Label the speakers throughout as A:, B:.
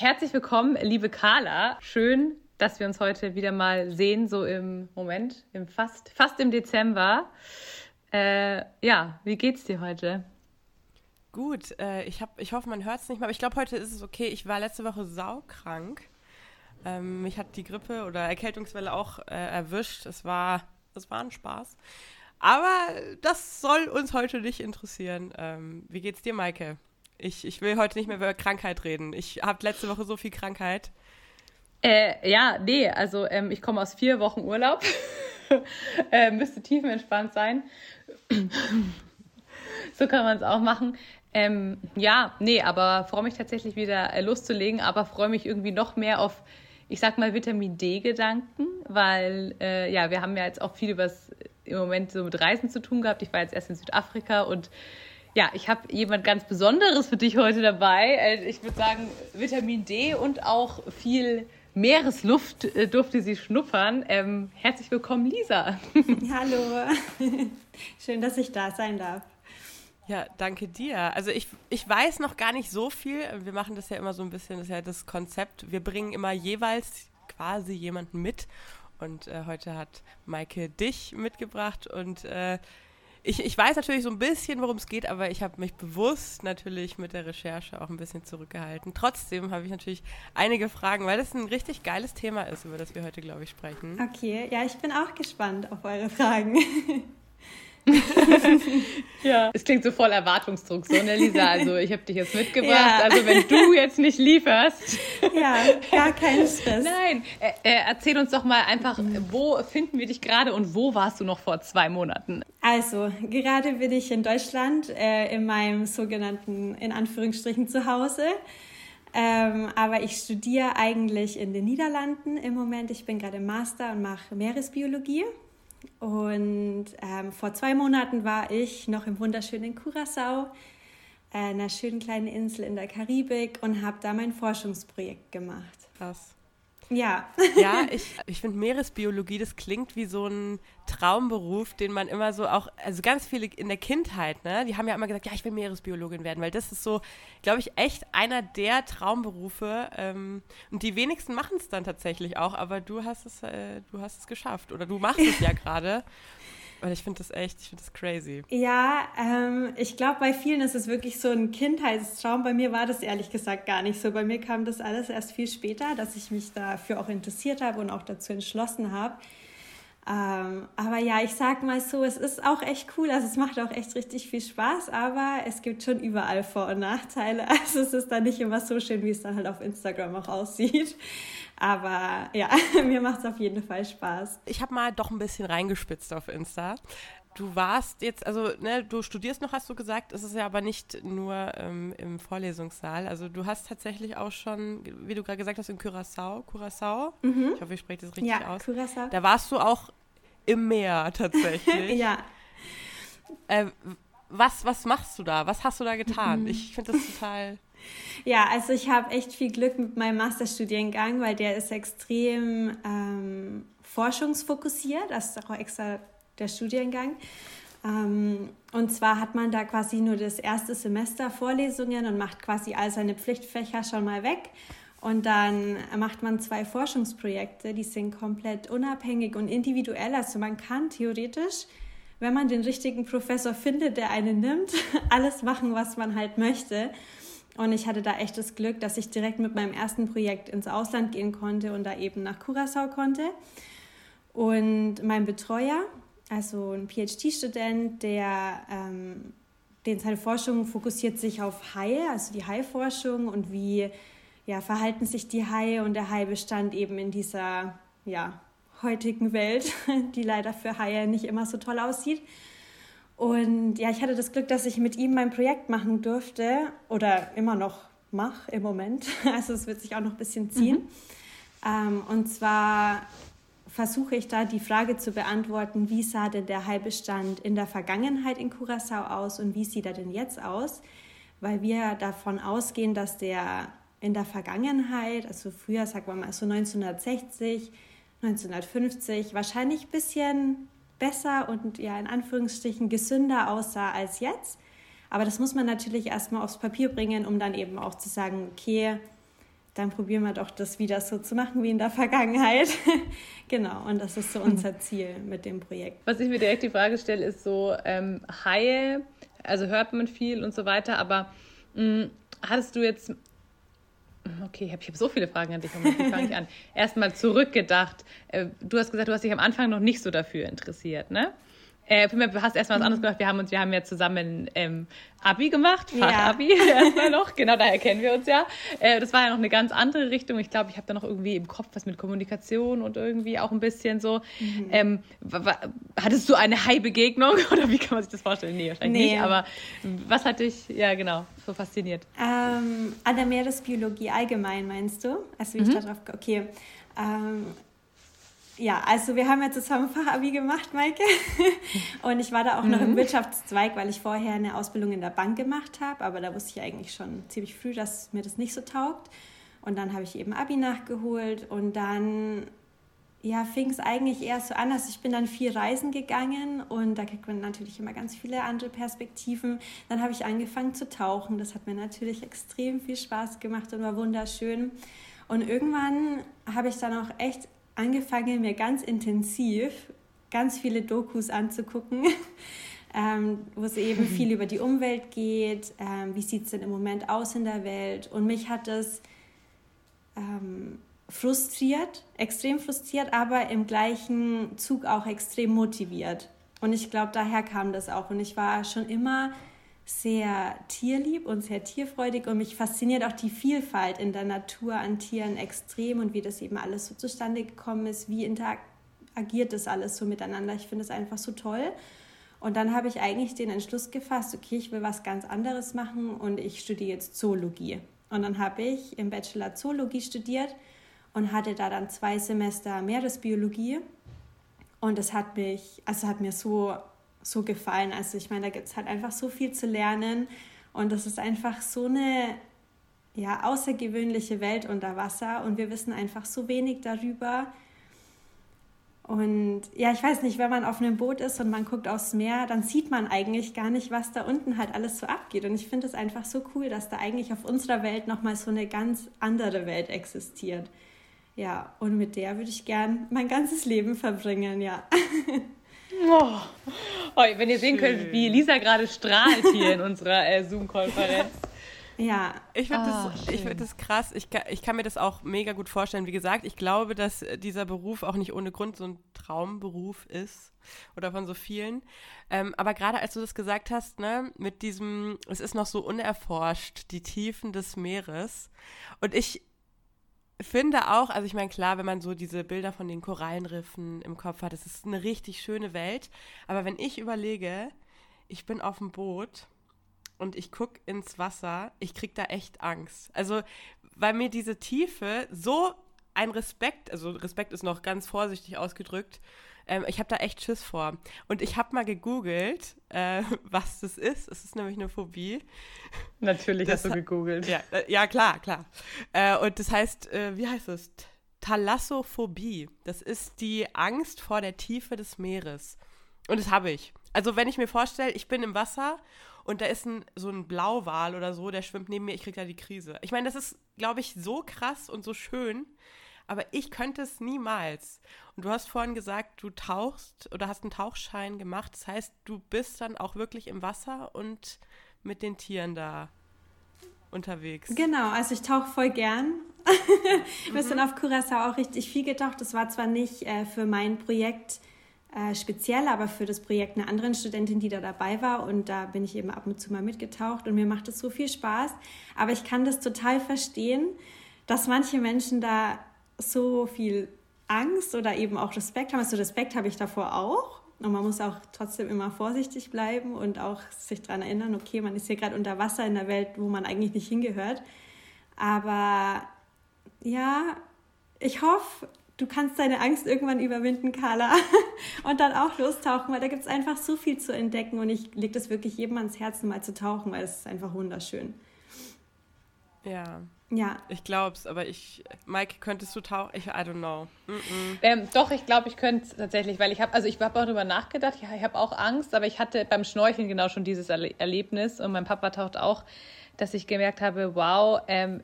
A: herzlich willkommen, liebe Carla. Schön, dass wir uns heute wieder mal sehen, so im Moment, im fast, fast im Dezember. Äh, ja, wie geht's dir heute?
B: Gut, äh, ich, hab, ich hoffe, man hört es nicht mehr, aber ich glaube, heute ist es okay. Ich war letzte Woche saukrank. Ähm, mich hat die Grippe oder Erkältungswelle auch äh, erwischt. Es war, es war ein Spaß. Aber das soll uns heute nicht interessieren. Ähm, wie geht's dir, Maike? Ich, ich will heute nicht mehr über Krankheit reden. Ich habe letzte Woche so viel Krankheit.
A: Äh, ja, nee, also ähm, ich komme aus vier Wochen Urlaub. äh, müsste tiefenentspannt sein. so kann man es auch machen. Ähm, ja, nee, aber freue mich tatsächlich wieder äh, loszulegen, aber freue mich irgendwie noch mehr auf, ich sag mal, Vitamin D-Gedanken, weil äh, ja, wir haben ja jetzt auch viel übers, im Moment so mit Reisen zu tun gehabt. Ich war jetzt erst in Südafrika und ja, ich habe jemand ganz Besonderes für dich heute dabei. Äh, ich würde sagen, Vitamin D und auch viel Meeresluft äh, durfte sie schnuppern. Ähm, herzlich willkommen, Lisa.
C: Hallo. Schön, dass ich da sein darf.
B: Ja, danke dir. Also ich, ich weiß noch gar nicht so viel. Wir machen das ja immer so ein bisschen, das ist ja das Konzept. Wir bringen immer jeweils quasi jemanden mit. Und äh, heute hat Maike dich mitgebracht und äh, ich, ich weiß natürlich so ein bisschen, worum es geht, aber ich habe mich bewusst natürlich mit der Recherche auch ein bisschen zurückgehalten. Trotzdem habe ich natürlich einige Fragen, weil das ein richtig geiles Thema ist, über das wir heute, glaube ich, sprechen.
C: Okay, ja, ich bin auch gespannt auf eure Fragen.
A: ja. Es klingt so voll Erwartungsdruck, so, ne, Lisa? Also, ich habe dich jetzt mitgebracht. Ja. Also, wenn du jetzt nicht lieferst.
C: Ja, gar kein Stress.
A: Nein, äh, äh, erzähl uns doch mal einfach, wo finden wir dich gerade und wo warst du noch vor zwei Monaten?
C: Also, gerade bin ich in Deutschland, äh, in meinem sogenannten, in Anführungsstrichen, Zuhause. Ähm, aber ich studiere eigentlich in den Niederlanden im Moment. Ich bin gerade im Master und mache Meeresbiologie. Und ähm, vor zwei Monaten war ich noch im wunderschönen Curacao, einer schönen kleinen Insel in der Karibik, und habe da mein Forschungsprojekt gemacht.
B: Krass.
C: Ja.
B: Ja, ich, ich finde Meeresbiologie, das klingt wie so ein Traumberuf, den man immer so auch, also ganz viele in der Kindheit, ne, die haben ja immer gesagt, ja, ich will Meeresbiologin werden, weil das ist so, glaube ich, echt einer der Traumberufe. Ähm, und die wenigsten machen es dann tatsächlich auch, aber du hast es, äh, du hast es geschafft oder du machst es ja gerade. Und ich finde das echt, ich finde das crazy.
C: Ja, ähm, ich glaube, bei vielen ist es wirklich so ein Kindheitstraum. Bei mir war das ehrlich gesagt gar nicht so. Bei mir kam das alles erst viel später, dass ich mich dafür auch interessiert habe und auch dazu entschlossen habe. Ähm, aber ja, ich sag mal so, es ist auch echt cool. Also es macht auch echt richtig viel Spaß, aber es gibt schon überall Vor- und Nachteile. Also es ist dann nicht immer so schön, wie es dann halt auf Instagram auch aussieht. Aber ja, mir macht es auf jeden Fall Spaß.
B: Ich habe mal doch ein bisschen reingespitzt auf Insta. Du warst jetzt, also ne, du studierst noch, hast du gesagt, es ist ja aber nicht nur ähm, im Vorlesungssaal. Also du hast tatsächlich auch schon, wie du gerade gesagt hast, in Curaçao, Curaçao, mhm. ich hoffe, ich spreche das richtig
C: ja,
B: aus.
C: Curaçao.
B: Da warst du auch im Meer tatsächlich.
C: ja.
B: Äh, was, was machst du da? Was hast du da getan? Mhm. Ich finde das total
C: ja, also ich habe echt viel Glück mit meinem Masterstudiengang, weil der ist extrem ähm, forschungsfokussiert. Das ist auch extra der Studiengang. Ähm, und zwar hat man da quasi nur das erste Semester Vorlesungen und macht quasi all seine Pflichtfächer schon mal weg. Und dann macht man zwei Forschungsprojekte, die sind komplett unabhängig und individuell. Also man kann theoretisch, wenn man den richtigen Professor findet, der einen nimmt, alles machen, was man halt möchte. Und ich hatte da echt das Glück, dass ich direkt mit meinem ersten Projekt ins Ausland gehen konnte und da eben nach Curaçao konnte. Und mein Betreuer, also ein PhD-Student, der ähm, den seine Forschung fokussiert sich auf Haie, also die Haiforschung und wie ja, verhalten sich die Haie und der Haibestand eben in dieser ja, heutigen Welt, die leider für Haie nicht immer so toll aussieht. Und ja, ich hatte das Glück, dass ich mit ihm mein Projekt machen durfte oder immer noch mache im Moment. Also es wird sich auch noch ein bisschen ziehen. Mhm. Ähm, und zwar versuche ich da die Frage zu beantworten, wie sah denn der Heilbestand in der Vergangenheit in Curaçao aus und wie sieht er denn jetzt aus? Weil wir davon ausgehen, dass der in der Vergangenheit, also früher, sagen wir mal so 1960, 1950, wahrscheinlich ein bisschen besser und ja in Anführungsstrichen gesünder aussah als jetzt. Aber das muss man natürlich erstmal aufs Papier bringen, um dann eben auch zu sagen, okay, dann probieren wir doch das wieder so zu machen wie in der Vergangenheit. genau, und das ist so unser Ziel mit dem Projekt.
A: Was ich mir direkt die Frage stelle, ist so, ähm, Haie, also hört man viel und so weiter, aber mh, mm, hattest du jetzt Okay, ich habe hab so viele Fragen an dich. Wie fange ich an? Erstmal zurückgedacht. Äh, du hast gesagt, du hast dich am Anfang noch nicht so dafür interessiert, ne? Äh, du hast erstmal was anderes mhm. gemacht. Wir haben uns, wir haben ja zusammen ähm, Abi gemacht, Fachabi ja. erstmal noch. Genau, daher kennen wir uns ja. Äh, das war ja noch eine ganz andere Richtung. Ich glaube, ich habe da noch irgendwie im Kopf was mit Kommunikation und irgendwie auch ein bisschen so. Mhm. Ähm, hattest du eine High-Begegnung oder wie kann man sich das vorstellen? Nee, wahrscheinlich nee. nicht. Aber was hat dich, ja genau, so fasziniert?
C: Ähm, an der Meeresbiologie allgemein meinst du? Also wie mhm. ich darauf, okay. Ähm, ja, also wir haben ja zusammen Fachabi gemacht, Maike. Und ich war da auch mhm. noch im mhm. Wirtschaftszweig, weil ich vorher eine Ausbildung in der Bank gemacht habe. Aber da wusste ich eigentlich schon ziemlich früh, dass mir das nicht so taugt. Und dann habe ich eben Abi nachgeholt und dann ja, fing es eigentlich eher so an, dass ich bin dann vier Reisen gegangen und da kriegt man natürlich immer ganz viele andere Perspektiven. Dann habe ich angefangen zu tauchen. Das hat mir natürlich extrem viel Spaß gemacht und war wunderschön. Und irgendwann habe ich dann auch echt angefangen, mir ganz intensiv ganz viele Dokus anzugucken, ähm, wo es eben viel über die Umwelt geht, ähm, wie sieht es denn im Moment aus in der Welt. Und mich hat das ähm, frustriert, extrem frustriert, aber im gleichen Zug auch extrem motiviert. Und ich glaube, daher kam das auch. Und ich war schon immer sehr tierlieb und sehr tierfreudig und mich fasziniert auch die Vielfalt in der Natur an Tieren extrem und wie das eben alles so zustande gekommen ist, wie interagiert das alles so miteinander. Ich finde es einfach so toll. Und dann habe ich eigentlich den Entschluss gefasst, okay, ich will was ganz anderes machen und ich studiere jetzt Zoologie. Und dann habe ich im Bachelor Zoologie studiert und hatte da dann zwei Semester Meeresbiologie. Und es hat mich, also hat mir so so gefallen. Also ich meine, da gibt es halt einfach so viel zu lernen und das ist einfach so eine ja, außergewöhnliche Welt unter Wasser und wir wissen einfach so wenig darüber. Und ja, ich weiß nicht, wenn man auf einem Boot ist und man guckt aufs Meer, dann sieht man eigentlich gar nicht, was da unten halt alles so abgeht. Und ich finde es einfach so cool, dass da eigentlich auf unserer Welt nochmal so eine ganz andere Welt existiert. Ja, und mit der würde ich gern mein ganzes Leben verbringen, ja.
A: Oh. Oh, wenn ihr sehen könnt, wie Lisa gerade strahlt hier in unserer äh, Zoom-Konferenz.
C: Ja.
B: Ich finde oh, das, find das krass. Ich, ich kann mir das auch mega gut vorstellen. Wie gesagt, ich glaube, dass dieser Beruf auch nicht ohne Grund so ein Traumberuf ist. Oder von so vielen. Ähm, aber gerade als du das gesagt hast, ne, mit diesem, es ist noch so unerforscht, die Tiefen des Meeres. Und ich, finde auch, also ich meine, klar, wenn man so diese Bilder von den Korallenriffen im Kopf hat, es ist eine richtig schöne Welt. Aber wenn ich überlege, ich bin auf dem Boot und ich gucke ins Wasser, ich krieg da echt Angst. Also, weil mir diese Tiefe so ein Respekt, also Respekt ist noch ganz vorsichtig ausgedrückt, ähm, ich habe da echt Schiss vor. Und ich habe mal gegoogelt, äh, was das ist. Es ist nämlich eine Phobie.
A: Natürlich das, hast du gegoogelt.
B: Ja, äh, ja klar, klar. Äh, und das heißt, äh, wie heißt es? Thalassophobie. Das ist die Angst vor der Tiefe des Meeres. Und das habe ich. Also wenn ich mir vorstelle, ich bin im Wasser und da ist ein, so ein Blauwal oder so, der schwimmt neben mir, ich kriege da die Krise. Ich meine, das ist, glaube ich, so krass und so schön aber ich könnte es niemals. Und du hast vorhin gesagt, du tauchst oder hast einen Tauchschein gemacht. Das heißt, du bist dann auch wirklich im Wasser und mit den Tieren da unterwegs.
C: Genau, also ich tauche voll gern. Wir mhm. sind auf Curaçao auch richtig viel getaucht. Das war zwar nicht äh, für mein Projekt äh, speziell, aber für das Projekt einer anderen Studentin, die da dabei war. Und da bin ich eben ab und zu mal mitgetaucht und mir macht es so viel Spaß. Aber ich kann das total verstehen, dass manche Menschen da so viel Angst oder eben auch Respekt haben. Also Respekt habe ich davor auch. Und man muss auch trotzdem immer vorsichtig bleiben und auch sich daran erinnern, okay, man ist hier gerade unter Wasser in der Welt, wo man eigentlich nicht hingehört. Aber ja, ich hoffe, du kannst deine Angst irgendwann überwinden, Carla, und dann auch lostauchen, weil da gibt es einfach so viel zu entdecken und ich lege das wirklich jedem ans Herzen, mal zu tauchen, weil es ist einfach wunderschön.
B: Ja,
C: ja.
B: Ich glaub's, aber ich, Mike, könntest du tauchen? Ich, I don't know. Mm
A: -mm. Ähm, doch, ich glaube, ich könnte es tatsächlich, weil ich habe, also ich habe auch darüber nachgedacht, ja, ich habe auch Angst, aber ich hatte beim Schnorcheln genau schon dieses Erle Erlebnis und mein Papa taucht auch, dass ich gemerkt habe, wow, ähm,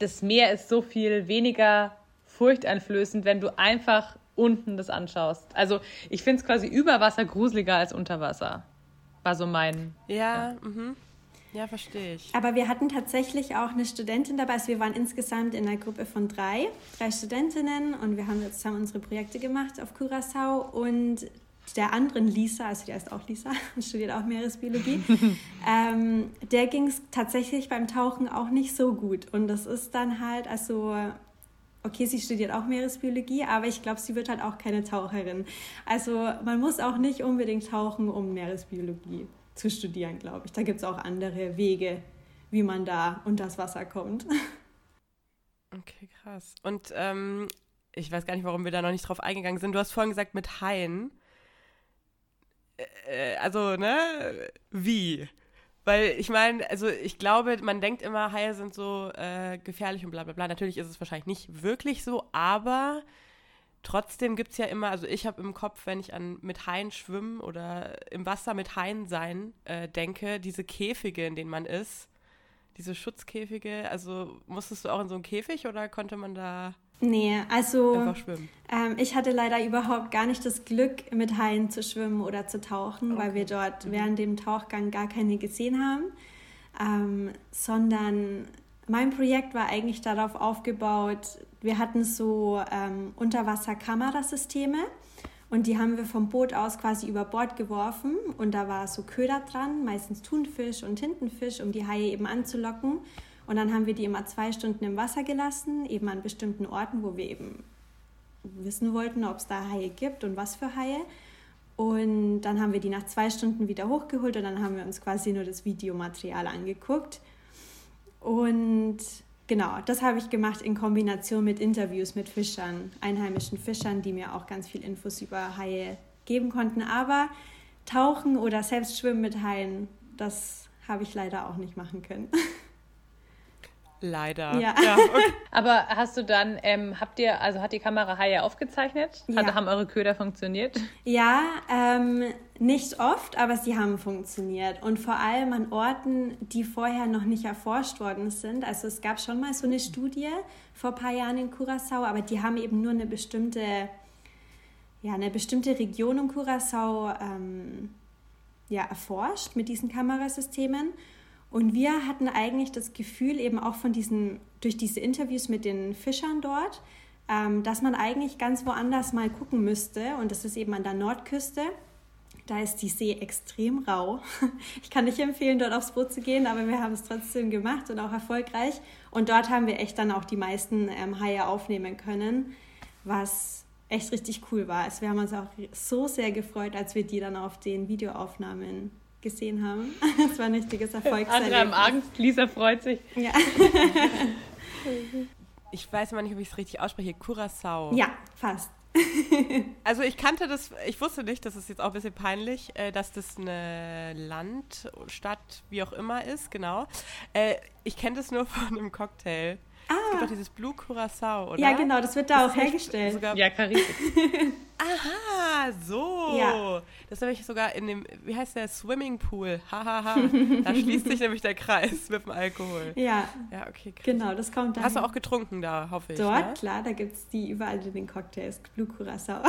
A: das Meer ist so viel weniger furchteinflößend, wenn du einfach unten das anschaust. Also ich finde es quasi über Wasser gruseliger als unter Wasser. War so mein.
B: Ja, ja. Mhm. Ja, verstehe ich.
C: Aber wir hatten tatsächlich auch eine Studentin dabei. Also wir waren insgesamt in einer Gruppe von drei, drei Studentinnen und wir haben zusammen unsere Projekte gemacht auf Curacao und der anderen Lisa, also die heißt auch Lisa und studiert auch Meeresbiologie, ähm, der ging es tatsächlich beim Tauchen auch nicht so gut. Und das ist dann halt, also okay, sie studiert auch Meeresbiologie, aber ich glaube, sie wird halt auch keine Taucherin. Also man muss auch nicht unbedingt tauchen, um Meeresbiologie zu studieren, glaube ich. Da gibt es auch andere Wege, wie man da unter das Wasser kommt.
B: Okay, krass. Und ähm, ich weiß gar nicht, warum wir da noch nicht drauf eingegangen sind. Du hast vorhin gesagt, mit Haien. Äh, äh also, ne? Wie? Weil ich meine, also ich glaube, man denkt immer, Haie sind so äh, gefährlich und bla bla bla. Natürlich ist es wahrscheinlich nicht wirklich so, aber trotzdem gibt es ja immer, also ich habe im Kopf, wenn ich an mit Haien schwimmen oder im Wasser mit Haien sein äh, denke, diese Käfige, in denen man ist, diese Schutzkäfige, also musstest du auch in so einen Käfig oder konnte man da
C: Nee, also ähm, ich hatte leider überhaupt gar nicht das Glück, mit Haien zu schwimmen oder zu tauchen, okay. weil wir dort mhm. während dem Tauchgang gar keine gesehen haben, ähm, sondern mein Projekt war eigentlich darauf aufgebaut, wir hatten so ähm, Unterwasserkamerasysteme und die haben wir vom Boot aus quasi über Bord geworfen und da war so Köder dran, meistens Thunfisch und Tintenfisch, um die Haie eben anzulocken. Und dann haben wir die immer zwei Stunden im Wasser gelassen, eben an bestimmten Orten, wo wir eben wissen wollten, ob es da Haie gibt und was für Haie. Und dann haben wir die nach zwei Stunden wieder hochgeholt und dann haben wir uns quasi nur das Videomaterial angeguckt. Und genau, das habe ich gemacht in Kombination mit Interviews mit Fischern, einheimischen Fischern, die mir auch ganz viel Infos über Haie geben konnten. Aber tauchen oder selbst schwimmen mit Haien, das habe ich leider auch nicht machen können.
B: Leider.
A: Ja. ja okay. Aber hast du dann, ähm, habt ihr, also hat die Kamera Haie aufgezeichnet? Ja. Also haben eure Köder funktioniert?
C: Ja, ähm, nicht oft, aber sie haben funktioniert. Und vor allem an Orten, die vorher noch nicht erforscht worden sind. Also es gab schon mal so eine Studie vor ein paar Jahren in Curacao, aber die haben eben nur eine bestimmte, ja, eine bestimmte Region um Curacao ähm, ja, erforscht mit diesen Kamerasystemen. Und wir hatten eigentlich das Gefühl, eben auch von diesen, durch diese Interviews mit den Fischern dort, ähm, dass man eigentlich ganz woanders mal gucken müsste. Und das ist eben an der Nordküste. Da ist die See extrem rau. Ich kann nicht empfehlen, dort aufs Boot zu gehen, aber wir haben es trotzdem gemacht und auch erfolgreich. Und dort haben wir echt dann auch die meisten ähm, Haie aufnehmen können, was echt richtig cool war. Also wir haben uns auch so sehr gefreut, als wir die dann auf den Videoaufnahmen gesehen haben. Es war ein richtiges Erfolgserlebnis.
A: Andere haben Angst, Lisa freut sich.
C: Ja.
B: ich weiß immer nicht, ob ich es richtig ausspreche. Curacao.
C: Ja, fast.
B: also ich kannte das, ich wusste nicht, das ist jetzt auch ein bisschen peinlich, äh, dass das eine Land, Stadt, wie auch immer ist, genau. Äh, ich kenne das nur von einem Cocktail. Ah. Es gibt doch dieses Blue Curacao, oder?
C: Ja, genau, das wird da das auch hergestellt.
A: Sogar ja, Karibik.
B: Aha, so. Ja. Das habe ich sogar in dem, wie heißt der, Swimmingpool. Hahaha. da schließt sich nämlich der Kreis mit dem Alkohol.
C: Ja.
B: Ja, okay. Krass.
C: Genau, das kommt
B: dann. Hast du auch getrunken da, hoffe ich.
C: Dort, ne? klar, da gibt es die überall in den Cocktails. Blue Curacao.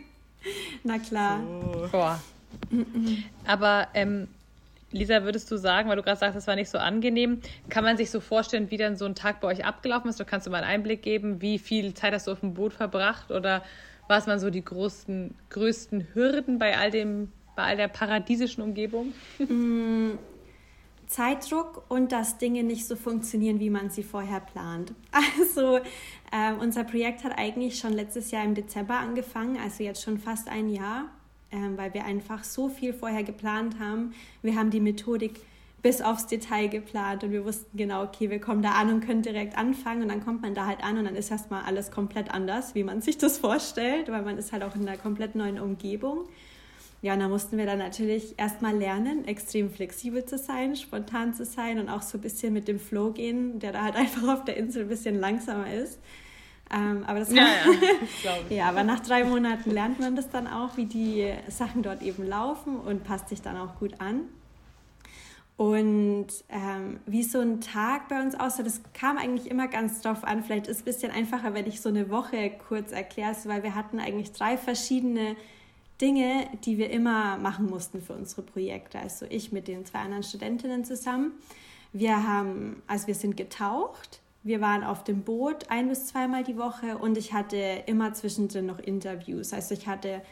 C: Na klar.
A: So. Boah. Aber ähm, Lisa, würdest du sagen, weil du gerade sagst, das war nicht so angenehm, kann man sich so vorstellen, wie dann so ein Tag bei euch abgelaufen ist? Oder kannst du mal einen Einblick geben, wie viel Zeit hast du auf dem Boot verbracht? Oder was waren so die größten, größten Hürden bei all dem, bei all der paradiesischen Umgebung?
C: Mm, Zeitdruck und dass Dinge nicht so funktionieren, wie man sie vorher plant. Also äh, unser Projekt hat eigentlich schon letztes Jahr im Dezember angefangen, also jetzt schon fast ein Jahr weil wir einfach so viel vorher geplant haben. Wir haben die Methodik bis aufs Detail geplant und wir wussten genau, okay, wir kommen da an und können direkt anfangen und dann kommt man da halt an und dann ist erstmal alles komplett anders, wie man sich das vorstellt, weil man ist halt auch in einer komplett neuen Umgebung. Ja, und da mussten wir dann natürlich erstmal lernen, extrem flexibel zu sein, spontan zu sein und auch so ein bisschen mit dem Flow gehen, der da halt einfach auf der Insel ein bisschen langsamer ist. Ähm, aber das
A: ja, ja,
C: ja, aber nach drei Monaten lernt man das dann auch, wie die Sachen dort eben laufen und passt sich dann auch gut an. Und ähm, wie so ein Tag bei uns aussah, das kam eigentlich immer ganz drauf an. Vielleicht ist es ein bisschen einfacher, wenn ich so eine Woche kurz erkläre, weil wir hatten eigentlich drei verschiedene Dinge, die wir immer machen mussten für unsere Projekte. Also ich mit den zwei anderen Studentinnen zusammen. Wir haben, also wir sind getaucht, wir waren auf dem Boot ein bis zweimal die Woche und ich hatte immer zwischendrin noch Interviews. Also ich hatte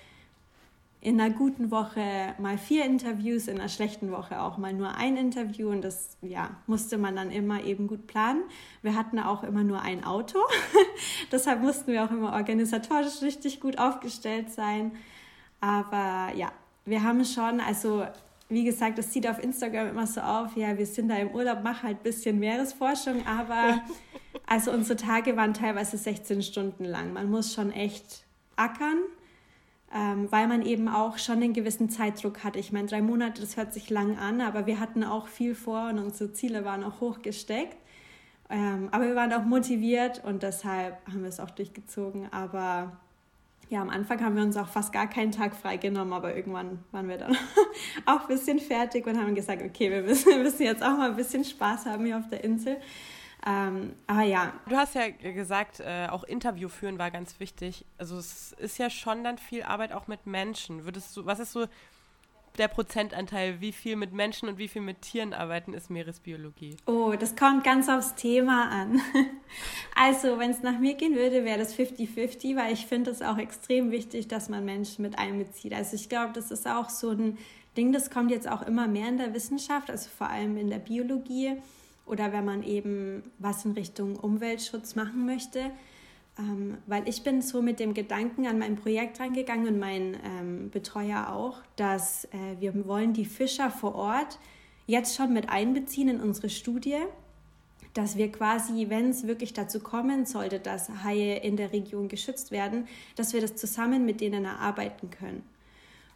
C: in einer guten Woche mal vier Interviews, in einer schlechten Woche auch mal nur ein Interview und das ja, musste man dann immer eben gut planen. Wir hatten auch immer nur ein Auto, deshalb mussten wir auch immer organisatorisch richtig gut aufgestellt sein. Aber ja, wir haben schon, also wie gesagt, das sieht auf Instagram immer so auf, ja, wir sind da im Urlaub, machen halt ein bisschen Meeresforschung, aber also unsere Tage waren teilweise 16 Stunden lang. Man muss schon echt ackern ähm, weil man eben auch schon einen gewissen Zeitdruck hat. Ich meine, drei Monate, das hört sich lang an, aber wir hatten auch viel vor und unsere Ziele waren auch hoch gesteckt. Ähm, aber wir waren auch motiviert und deshalb haben wir es auch durchgezogen. Aber ja, am Anfang haben wir uns auch fast gar keinen Tag freigenommen, aber irgendwann waren wir dann auch ein bisschen fertig und haben gesagt, okay, wir müssen, wir müssen jetzt auch mal ein bisschen Spaß haben hier auf der Insel. Ähm, aber ja.
B: Du hast ja gesagt, äh, auch Interview führen war ganz wichtig. Also es ist ja schon dann viel Arbeit auch mit Menschen. Würdest du, was ist so der Prozentanteil, wie viel mit Menschen und wie viel mit Tieren arbeiten, ist Meeresbiologie?
C: Oh, das kommt ganz aufs Thema an. Also, wenn es nach mir gehen würde, wäre das 50-50, weil ich finde es auch extrem wichtig, dass man Menschen mit einbezieht. Also, ich glaube, das ist auch so ein Ding, das kommt jetzt auch immer mehr in der Wissenschaft, also vor allem in der Biologie oder wenn man eben was in Richtung Umweltschutz machen möchte. Ähm, weil ich bin so mit dem Gedanken an mein Projekt reingegangen und mein ähm, Betreuer auch, dass äh, wir wollen die Fischer vor Ort jetzt schon mit einbeziehen in unsere Studie, dass wir quasi, wenn es wirklich dazu kommen sollte, dass Haie in der Region geschützt werden, dass wir das zusammen mit denen erarbeiten können.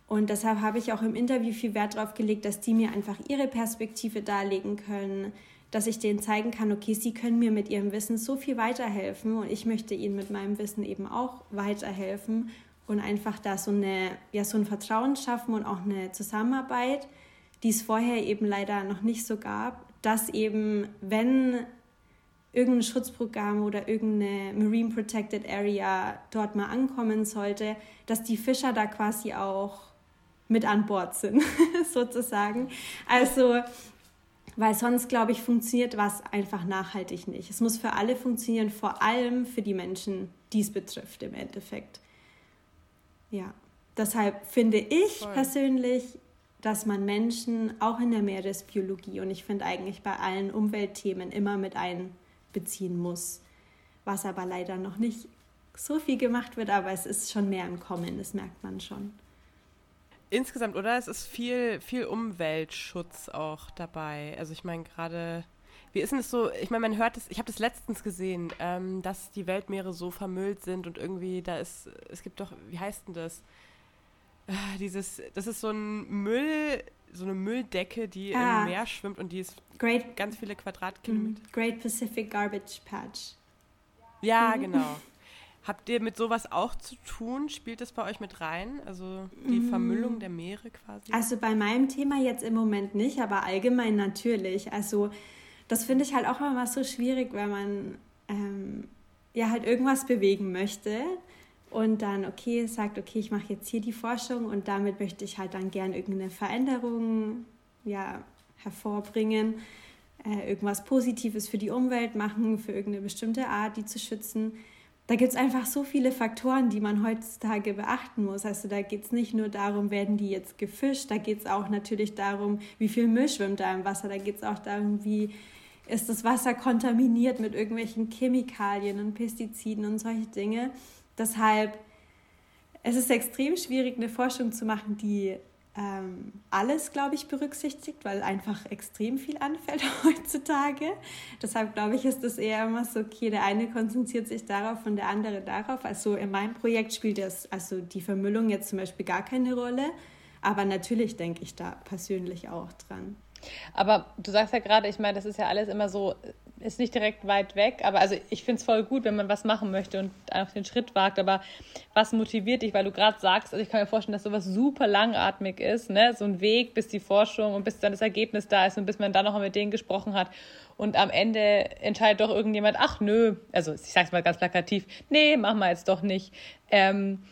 C: Und deshalb habe ich auch im Interview viel Wert darauf gelegt, dass die mir einfach ihre Perspektive darlegen können, dass ich denen zeigen kann, okay, sie können mir mit ihrem Wissen so viel weiterhelfen und ich möchte ihnen mit meinem Wissen eben auch weiterhelfen und einfach da so, eine, ja, so ein Vertrauen schaffen und auch eine Zusammenarbeit, die es vorher eben leider noch nicht so gab, dass eben, wenn irgendein Schutzprogramm oder irgendeine Marine Protected Area dort mal ankommen sollte, dass die Fischer da quasi auch mit an Bord sind, sozusagen. Also weil sonst, glaube ich, funktioniert was einfach nachhaltig nicht. Es muss für alle funktionieren, vor allem für die Menschen, die es betrifft im Endeffekt. Ja, deshalb finde ich Voll. persönlich, dass man Menschen auch in der Meeresbiologie und ich finde eigentlich bei allen Umweltthemen immer mit einbeziehen muss. Was aber leider noch nicht so viel gemacht wird, aber es ist schon mehr im Kommen, das merkt man schon.
B: Insgesamt, oder? Es ist viel, viel Umweltschutz auch dabei. Also ich meine gerade, wie ist denn das so? Ich meine, man hört es, ich habe das letztens gesehen, ähm, dass die Weltmeere so vermüllt sind und irgendwie da ist, es gibt doch, wie heißt denn das? Äh, dieses, das ist so ein Müll, so eine Mülldecke, die ah. im Meer schwimmt und die ist Great, ganz viele Quadratkilometer.
C: Mm, Great Pacific Garbage Patch.
B: Ja, mhm. genau. Habt ihr mit sowas auch zu tun? Spielt das bei euch mit rein? Also die mm. Vermüllung der Meere quasi?
C: Also bei meinem Thema jetzt im Moment nicht, aber allgemein natürlich. Also das finde ich halt auch immer so schwierig, wenn man ähm, ja halt irgendwas bewegen möchte und dann, okay, sagt, okay, ich mache jetzt hier die Forschung und damit möchte ich halt dann gern irgendeine Veränderung ja, hervorbringen, äh, irgendwas Positives für die Umwelt machen, für irgendeine bestimmte Art, die zu schützen da gibt es einfach so viele Faktoren, die man heutzutage beachten muss. Also da geht es nicht nur darum, werden die jetzt gefischt, da geht es auch natürlich darum, wie viel Müll schwimmt da im Wasser, da geht es auch darum, wie ist das Wasser kontaminiert mit irgendwelchen Chemikalien und Pestiziden und solche Dinge. Deshalb es ist extrem schwierig, eine Forschung zu machen, die ähm, alles, glaube ich, berücksichtigt, weil einfach extrem viel anfällt heutzutage. Deshalb glaube ich, ist das eher immer so, okay, der eine konzentriert sich darauf und der andere darauf. Also in meinem Projekt spielt das, also die Vermüllung jetzt zum Beispiel gar keine Rolle. Aber natürlich denke ich da persönlich auch dran.
A: Aber du sagst ja gerade, ich meine, das ist ja alles immer so ist nicht direkt weit weg, aber also ich finde es voll gut, wenn man was machen möchte und einfach den Schritt wagt. Aber was motiviert dich, weil du gerade sagst, also ich kann mir vorstellen, dass sowas super langatmig ist, ne? So ein Weg, bis die Forschung und bis dann das Ergebnis da ist und bis man dann noch mit denen gesprochen hat. Und am Ende entscheidet doch irgendjemand, ach nö, also ich sag's mal ganz plakativ, nee, machen wir jetzt doch nicht. Ähm,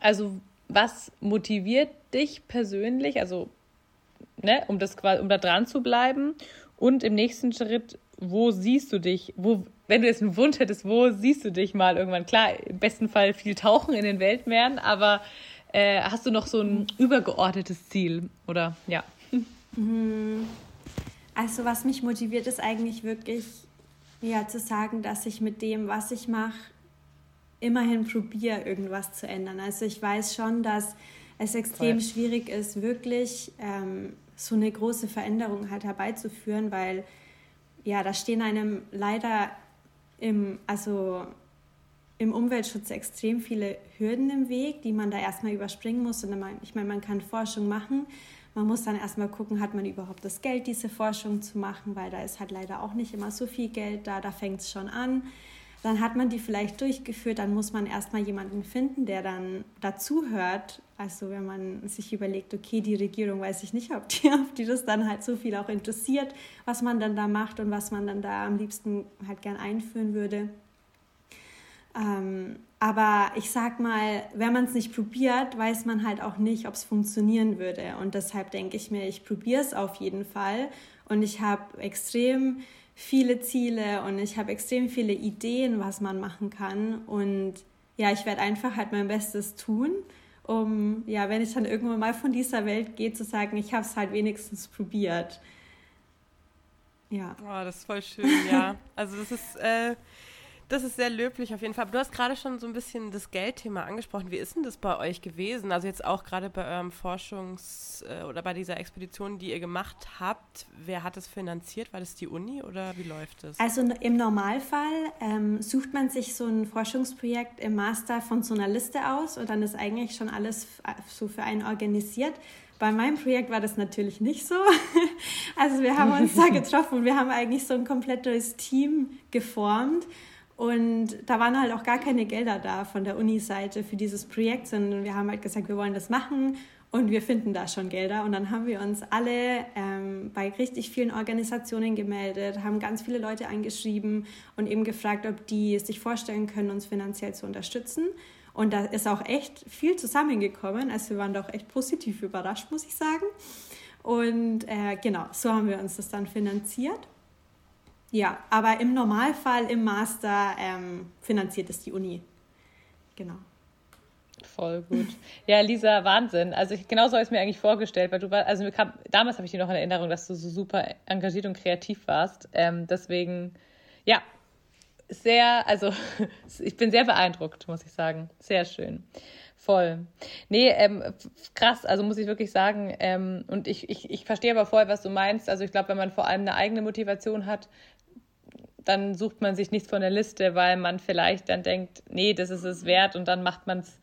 A: also was motiviert dich persönlich, also ne, um das um da dran zu bleiben? Und im nächsten Schritt, wo siehst du dich? Wo, wenn du jetzt einen Wunsch hättest, wo siehst du dich mal irgendwann? Klar, im besten Fall viel tauchen in den Weltmeeren, aber äh, hast du noch so ein übergeordnetes Ziel? Oder ja?
C: Mhm. Also, was mich motiviert, ist eigentlich wirklich ja, zu sagen, dass ich mit dem, was ich mache, immerhin probiere, irgendwas zu ändern. Also, ich weiß schon, dass es extrem Voll. schwierig ist, wirklich ähm, so eine große Veränderung halt herbeizuführen, weil ja, da stehen einem leider im, also im Umweltschutz extrem viele Hürden im Weg, die man da erstmal überspringen muss. Und ich meine, man kann Forschung machen. Man muss dann erstmal gucken, hat man überhaupt das Geld, diese Forschung zu machen, weil da ist halt leider auch nicht immer so viel Geld da. Da fängt es schon an. Dann hat man die vielleicht durchgeführt, dann muss man erstmal jemanden finden, der dann dazuhört. Also wenn man sich überlegt, okay, die Regierung weiß ich nicht, ob die, ob die das dann halt so viel auch interessiert, was man dann da macht und was man dann da am liebsten halt gern einführen würde. Ähm, aber ich sag mal, wenn man es nicht probiert, weiß man halt auch nicht, ob es funktionieren würde. Und deshalb denke ich mir, ich probiere es auf jeden Fall. Und ich habe extrem viele Ziele und ich habe extrem viele Ideen, was man machen kann. Und ja, ich werde einfach halt mein Bestes tun, um, ja, wenn ich dann irgendwann mal von dieser Welt gehe, zu sagen, ich habe es halt wenigstens probiert.
B: Ja. Oh, das ist voll schön, ja. Also das ist, äh, das ist sehr löblich auf jeden Fall. Aber du hast gerade schon so ein bisschen das Geldthema angesprochen. Wie ist denn das bei euch gewesen? Also jetzt auch gerade bei eurem Forschungs- äh, oder bei dieser Expedition, die ihr gemacht habt. Wer hat das finanziert? War das die Uni oder wie läuft das?
C: Also im Normalfall ähm, sucht man sich so ein Forschungsprojekt im Master von so einer Liste aus und dann ist eigentlich schon alles so für einen organisiert. Bei meinem Projekt war das natürlich nicht so. Also wir haben uns da getroffen und wir haben eigentlich so ein komplettes Team geformt und da waren halt auch gar keine Gelder da von der Uni-Seite für dieses Projekt, sondern wir haben halt gesagt, wir wollen das machen und wir finden da schon Gelder. Und dann haben wir uns alle ähm, bei richtig vielen Organisationen gemeldet, haben ganz viele Leute angeschrieben und eben gefragt, ob die sich vorstellen können, uns finanziell zu unterstützen. Und da ist auch echt viel zusammengekommen. Also wir waren doch echt positiv überrascht, muss ich sagen. Und äh, genau, so haben wir uns das dann finanziert. Ja, aber im Normalfall im Master ähm, finanziert es die Uni. Genau.
A: Voll gut. Ja, Lisa, Wahnsinn. Also ich, genau so habe ich es mir eigentlich vorgestellt, weil du war, also kam, damals habe ich dir noch in Erinnerung, dass du so super engagiert und kreativ warst. Ähm, deswegen, ja, sehr, also ich bin sehr beeindruckt, muss ich sagen. Sehr schön. Voll. Nee, ähm, krass, also muss ich wirklich sagen. Ähm, und ich, ich, ich verstehe aber voll, was du meinst. Also ich glaube, wenn man vor allem eine eigene Motivation hat, dann sucht man sich nichts von der Liste, weil man vielleicht dann denkt, nee, das ist es wert und dann macht man es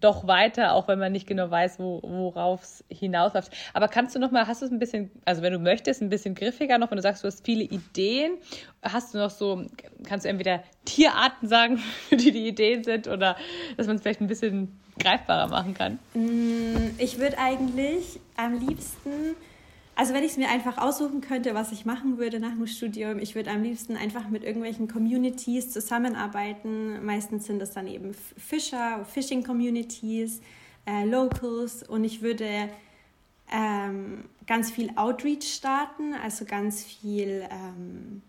A: doch weiter, auch wenn man nicht genau weiß, wo, worauf es hinausläuft. Aber kannst du noch mal, hast du es ein bisschen, also wenn du möchtest, ein bisschen griffiger noch, wenn du sagst, du hast viele Ideen, hast du noch so, kannst du entweder Tierarten sagen, für die die Ideen sind oder dass man es vielleicht ein bisschen greifbarer machen kann?
C: Mm, ich würde eigentlich am liebsten also wenn ich es mir einfach aussuchen könnte, was ich machen würde nach dem Studium, ich würde am liebsten einfach mit irgendwelchen Communities zusammenarbeiten. Meistens sind das dann eben Fischer, Fishing-Communities, äh, Locals und ich würde ähm, ganz viel Outreach starten, also ganz viel ähm,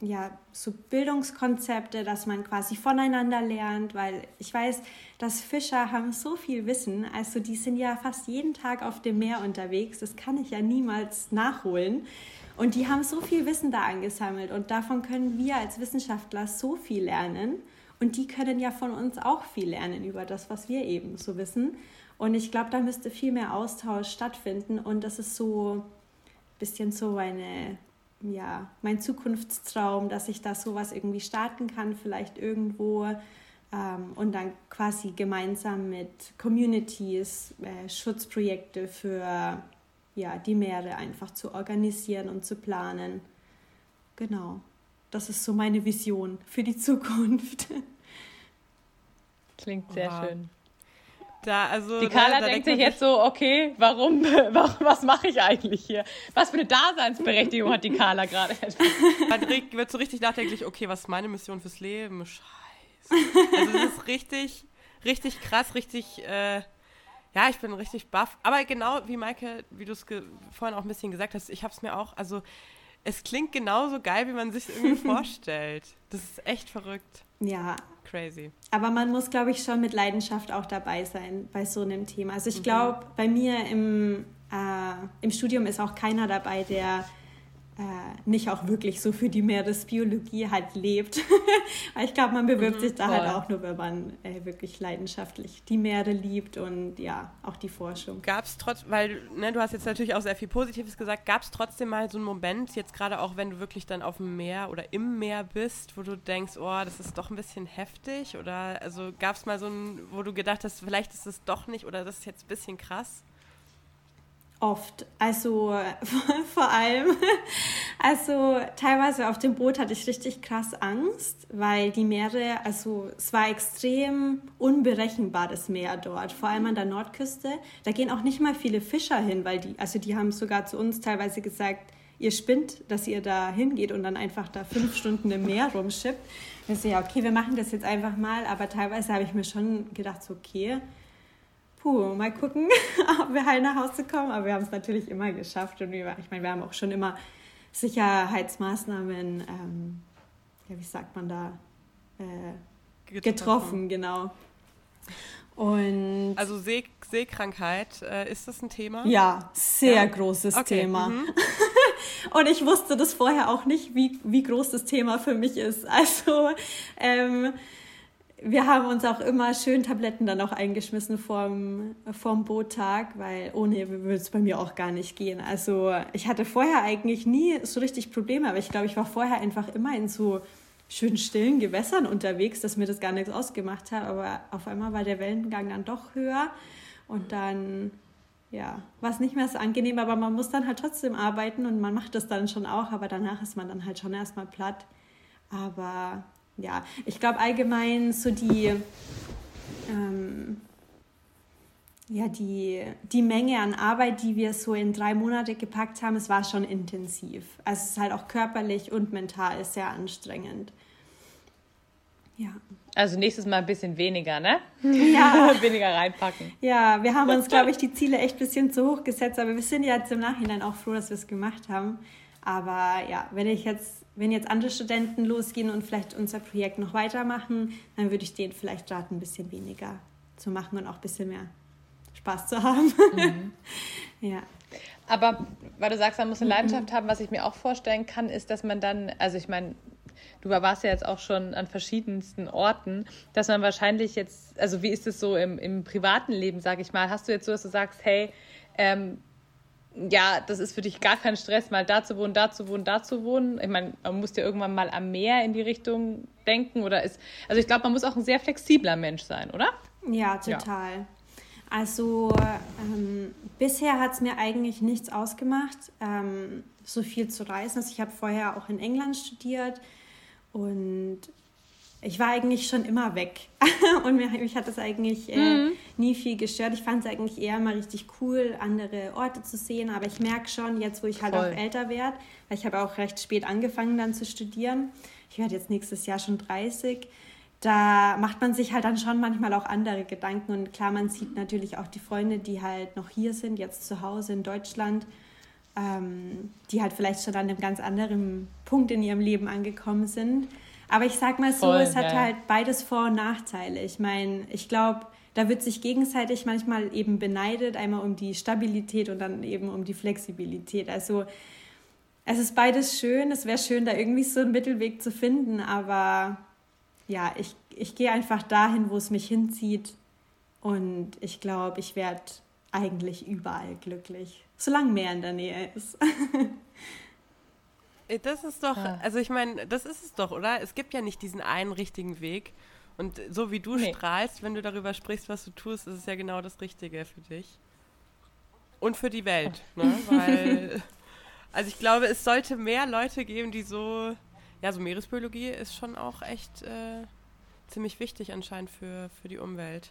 C: ja, so Bildungskonzepte, dass man quasi voneinander lernt, weil ich weiß, dass Fischer haben so viel Wissen, also die sind ja fast jeden Tag auf dem Meer unterwegs, das kann ich ja niemals nachholen. Und die haben so viel Wissen da angesammelt und davon können wir als Wissenschaftler so viel lernen. Und die können ja von uns auch viel lernen über das, was wir eben so wissen. Und ich glaube, da müsste viel mehr Austausch stattfinden. Und das ist so ein bisschen so eine ja, mein Zukunftstraum, dass ich da sowas irgendwie starten kann, vielleicht irgendwo ähm, und dann quasi gemeinsam mit Communities äh, Schutzprojekte für ja, die Meere einfach zu organisieren und zu planen. Genau. das ist so meine Vision für die Zukunft.
A: Klingt sehr wow. schön.
B: Da, also,
A: die Carla da, da denkt sich jetzt so, okay, warum, warum was mache ich eigentlich hier? Was für eine Daseinsberechtigung hat die Carla gerade?
B: Man wird so richtig nachdenklich, okay, was ist meine Mission fürs Leben? Scheiße. Also das ist richtig, richtig krass, richtig, äh, ja, ich bin richtig baff. Aber genau wie Maike, wie du es vorhin auch ein bisschen gesagt hast, ich habe es mir auch, also es klingt genauso geil, wie man sich irgendwie vorstellt. Das ist echt verrückt.
C: Ja.
B: Crazy.
C: Aber man muss, glaube ich, schon mit Leidenschaft auch dabei sein bei so einem Thema. Also ich mhm. glaube, bei mir im, äh, im Studium ist auch keiner dabei, der äh, nicht auch wirklich so für die Meeresbiologie halt lebt. ich glaube, man bewirbt mhm, sich da halt voll. halt auch nur, wenn man äh, wirklich leidenschaftlich die Meere liebt und ja, auch die Forschung.
B: Gab es trotz, weil ne, du hast jetzt natürlich auch sehr viel Positives gesagt, gab es trotzdem mal so einen Moment, jetzt gerade auch wenn du wirklich dann auf dem Meer oder im Meer bist, wo du denkst, oh, das ist doch ein bisschen heftig oder also gab es mal so einen, wo du gedacht hast, vielleicht ist es doch nicht oder das ist jetzt ein bisschen krass?
C: Oft. Also vor allem, also teilweise auf dem Boot hatte ich richtig krass Angst, weil die Meere, also es war extrem unberechenbar das Meer dort, vor allem an der Nordküste. Da gehen auch nicht mal viele Fischer hin, weil die, also die haben sogar zu uns teilweise gesagt, ihr spinnt, dass ihr da hingeht und dann einfach da fünf Stunden im Meer rumschippt. Ich so, ja, okay, wir machen das jetzt einfach mal, aber teilweise habe ich mir schon gedacht, so, okay, puh, mal gucken, ob wir heil nach Hause kommen. Aber wir haben es natürlich immer geschafft. Und wir, ich meine, wir haben auch schon immer Sicherheitsmaßnahmen, ähm, ja, wie sagt man da, äh, getroffen. genau. Und
B: also See Seekrankheit, äh, ist das ein Thema?
C: Ja, sehr ja. großes okay. Thema. Mhm. Und ich wusste das vorher auch nicht, wie, wie groß das Thema für mich ist. Also ähm, wir haben uns auch immer schön Tabletten dann auch eingeschmissen vorm, vorm Boottag, weil ohne würde es bei mir auch gar nicht gehen. Also ich hatte vorher eigentlich nie so richtig Probleme, aber ich glaube, ich war vorher einfach immer in so schön stillen Gewässern unterwegs, dass mir das gar nichts ausgemacht hat. Aber auf einmal war der Wellengang dann doch höher und dann ja, war es nicht mehr so angenehm, aber man muss dann halt trotzdem arbeiten und man macht das dann schon auch, aber danach ist man dann halt schon erstmal platt. Aber ja, ich glaube allgemein so die, ähm, ja, die, die Menge an Arbeit, die wir so in drei Monate gepackt haben, es war schon intensiv. Also es ist halt auch körperlich und mental sehr anstrengend. Ja.
A: Also nächstes Mal ein bisschen weniger, ne?
C: Ja.
A: weniger reinpacken.
C: Ja, wir haben uns, glaube ich, die Ziele echt ein bisschen zu hoch gesetzt, aber wir sind ja jetzt im Nachhinein auch froh, dass wir es gemacht haben. Aber ja, wenn ich jetzt wenn jetzt andere Studenten losgehen und vielleicht unser Projekt noch weitermachen, dann würde ich denen vielleicht raten, ein bisschen weniger zu machen und auch ein bisschen mehr Spaß zu haben. Mhm. ja.
A: Aber weil du sagst, man muss eine Leidenschaft mhm. haben, was ich mir auch vorstellen kann, ist, dass man dann, also ich meine, du warst ja jetzt auch schon an verschiedensten Orten, dass man wahrscheinlich jetzt, also wie ist es so im, im privaten Leben, sag ich mal, hast du jetzt so, dass du sagst, hey, ähm, ja, das ist für dich gar kein Stress, mal da zu wohnen, da zu wohnen, da zu wohnen. Ich meine, man muss ja irgendwann mal am Meer in die Richtung denken oder ist, also ich glaube, man muss auch ein sehr flexibler Mensch sein, oder?
C: Ja, total. Ja. Also ähm, bisher hat es mir eigentlich nichts ausgemacht, ähm, so viel zu reisen. Also ich habe vorher auch in England studiert und ich war eigentlich schon immer weg und mich, mich hat das eigentlich äh, mhm. Nie viel gestört. Ich fand es eigentlich eher mal richtig cool, andere Orte zu sehen, aber ich merke schon, jetzt wo ich halt Voll. auch älter werde, weil ich habe auch recht spät angefangen dann zu studieren, ich werde jetzt nächstes Jahr schon 30, da macht man sich halt dann schon manchmal auch andere Gedanken und klar, man sieht natürlich auch die Freunde, die halt noch hier sind, jetzt zu Hause in Deutschland, ähm, die halt vielleicht schon an einem ganz anderen Punkt in ihrem Leben angekommen sind aber ich sag mal so, Voll, es hat ja. halt beides Vor- und Nachteile. Ich meine, ich glaube, da wird sich gegenseitig manchmal eben beneidet, einmal um die Stabilität und dann eben um die Flexibilität. Also es ist beides schön, es wäre schön, da irgendwie so einen Mittelweg zu finden, aber ja, ich, ich gehe einfach dahin, wo es mich hinzieht und ich glaube, ich werde eigentlich überall glücklich, solange mehr in der Nähe ist.
B: Das ist doch, also ich meine, das ist es doch, oder? Es gibt ja nicht diesen einen richtigen Weg. Und so wie du nee. strahlst, wenn du darüber sprichst, was du tust, ist es ja genau das Richtige für dich. Und für die Welt, ne? Weil, also ich glaube, es sollte mehr Leute geben, die so, ja, so Meeresbiologie ist schon auch echt äh, ziemlich wichtig anscheinend für, für die Umwelt.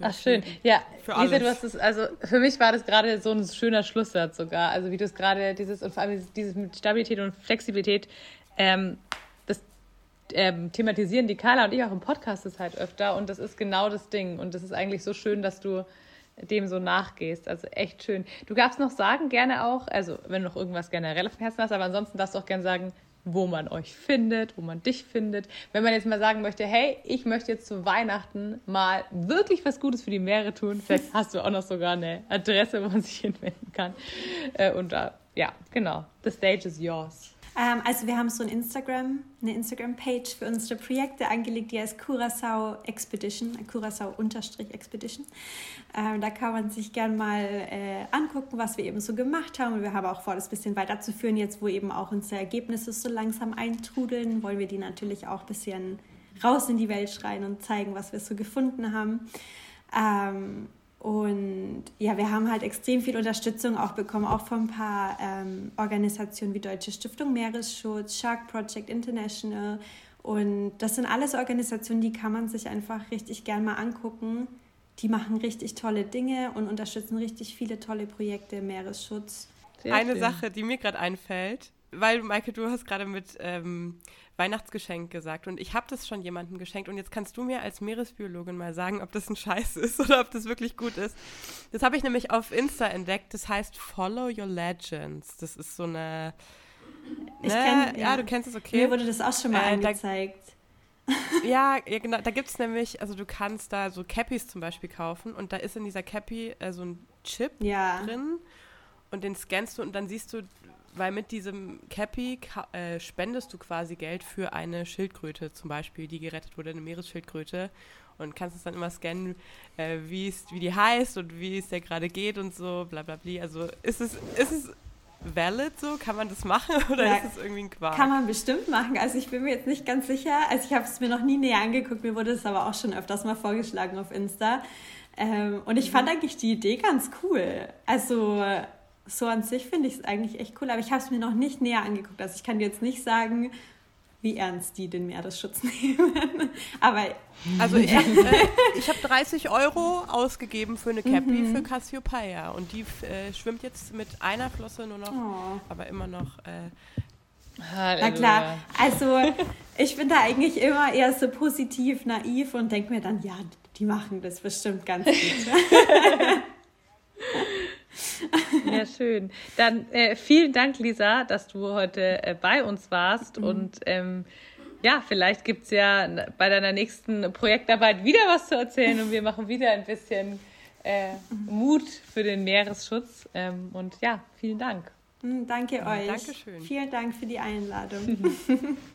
A: Ach schön. Ja, für Lisa, du hast es, also für mich war das gerade so ein schöner Schlusssatz sogar. Also wie du es gerade, dieses und vor allem dieses mit Stabilität und Flexibilität, ähm, ähm, thematisieren die Carla und ich auch im Podcast das halt öfter und das ist genau das Ding. Und das ist eigentlich so schön, dass du dem so nachgehst. Also echt schön. Du darfst noch sagen, gerne auch, also wenn du noch irgendwas generell auf dem Herzen hast, aber ansonsten darfst du auch gerne sagen, wo man euch findet, wo man dich findet. Wenn man jetzt mal sagen möchte, hey, ich möchte jetzt zu Weihnachten mal wirklich was Gutes für die Meere tun, vielleicht hast du auch noch sogar eine Adresse, wo man sich hinwenden kann. Äh, und ja, genau. The stage is yours.
C: Ähm, also wir haben so ein Instagram, eine Instagram-Page für unsere Projekte angelegt, die heißt Curacao Expedition, Curacao-Expedition. Ähm, da kann man sich gern mal äh, angucken, was wir eben so gemacht haben. Und wir haben auch vor, das ein bisschen weiterzuführen. Jetzt, wo eben auch unsere Ergebnisse so langsam eintrudeln, wollen wir die natürlich auch ein bisschen raus in die Welt schreien und zeigen, was wir so gefunden haben. Ähm, und ja, wir haben halt extrem viel Unterstützung auch bekommen, auch von ein paar ähm, Organisationen wie Deutsche Stiftung Meeresschutz, Shark Project International. Und das sind alles Organisationen, die kann man sich einfach richtig gern mal angucken. Die machen richtig tolle Dinge und unterstützen richtig viele tolle Projekte im Meeresschutz.
B: Sehr Eine schön. Sache, die mir gerade einfällt, weil, Maike, du hast gerade mit ähm, Weihnachtsgeschenk gesagt und ich habe das schon jemandem geschenkt und jetzt kannst du mir als Meeresbiologin mal sagen, ob das ein Scheiß ist oder ob das wirklich gut ist. Das habe ich nämlich auf Insta entdeckt, das heißt Follow Your Legends. Das ist so eine...
C: Ich ne, kenn, ja. ja. du kennst es, okay. Mir wurde das auch schon mal äh, angezeigt.
B: Ja, ja, genau. Da gibt es nämlich, also du kannst da so Cappies zum Beispiel kaufen und da ist in dieser Cappy äh, so ein Chip ja. drin und den scannst du und dann siehst du, weil mit diesem Cappy äh, spendest du quasi Geld für eine Schildkröte zum Beispiel, die gerettet wurde, eine Meeresschildkröte. Und kannst es dann immer scannen, äh, wie die heißt und wie es der gerade geht und so, bla bla bla. Also ist es, ist es valid so? Kann man das machen oder ja, ist es irgendwie ein Quark?
C: Kann man bestimmt machen. Also ich bin mir jetzt nicht ganz sicher. Also ich habe es mir noch nie näher angeguckt. Mir wurde es aber auch schon öfters mal vorgeschlagen auf Insta. Ähm, und ich fand eigentlich die Idee ganz cool. Also so an sich finde ich es eigentlich echt cool, aber ich habe es mir noch nicht näher angeguckt. Also ich kann dir jetzt nicht sagen, wie ernst die den Meeresschutz nehmen. aber
B: also ich habe äh, hab 30 Euro ausgegeben für eine Cappy mhm. für Cassiopeia und die äh, schwimmt jetzt mit einer Flosse nur noch, oh. aber immer noch. Äh,
C: Na klar, also ich bin da eigentlich immer eher so positiv, naiv und denke mir dann, ja, die machen das bestimmt ganz gut.
A: Ja, schön. Dann äh, vielen Dank, Lisa, dass du heute äh, bei uns warst. Mhm. Und ähm, ja, vielleicht gibt es ja bei deiner nächsten Projektarbeit wieder was zu erzählen und wir machen wieder ein bisschen äh, Mut für den Meeresschutz. Ähm, und ja, vielen Dank.
C: Mhm, danke euch. Dankeschön. Vielen Dank für die Einladung.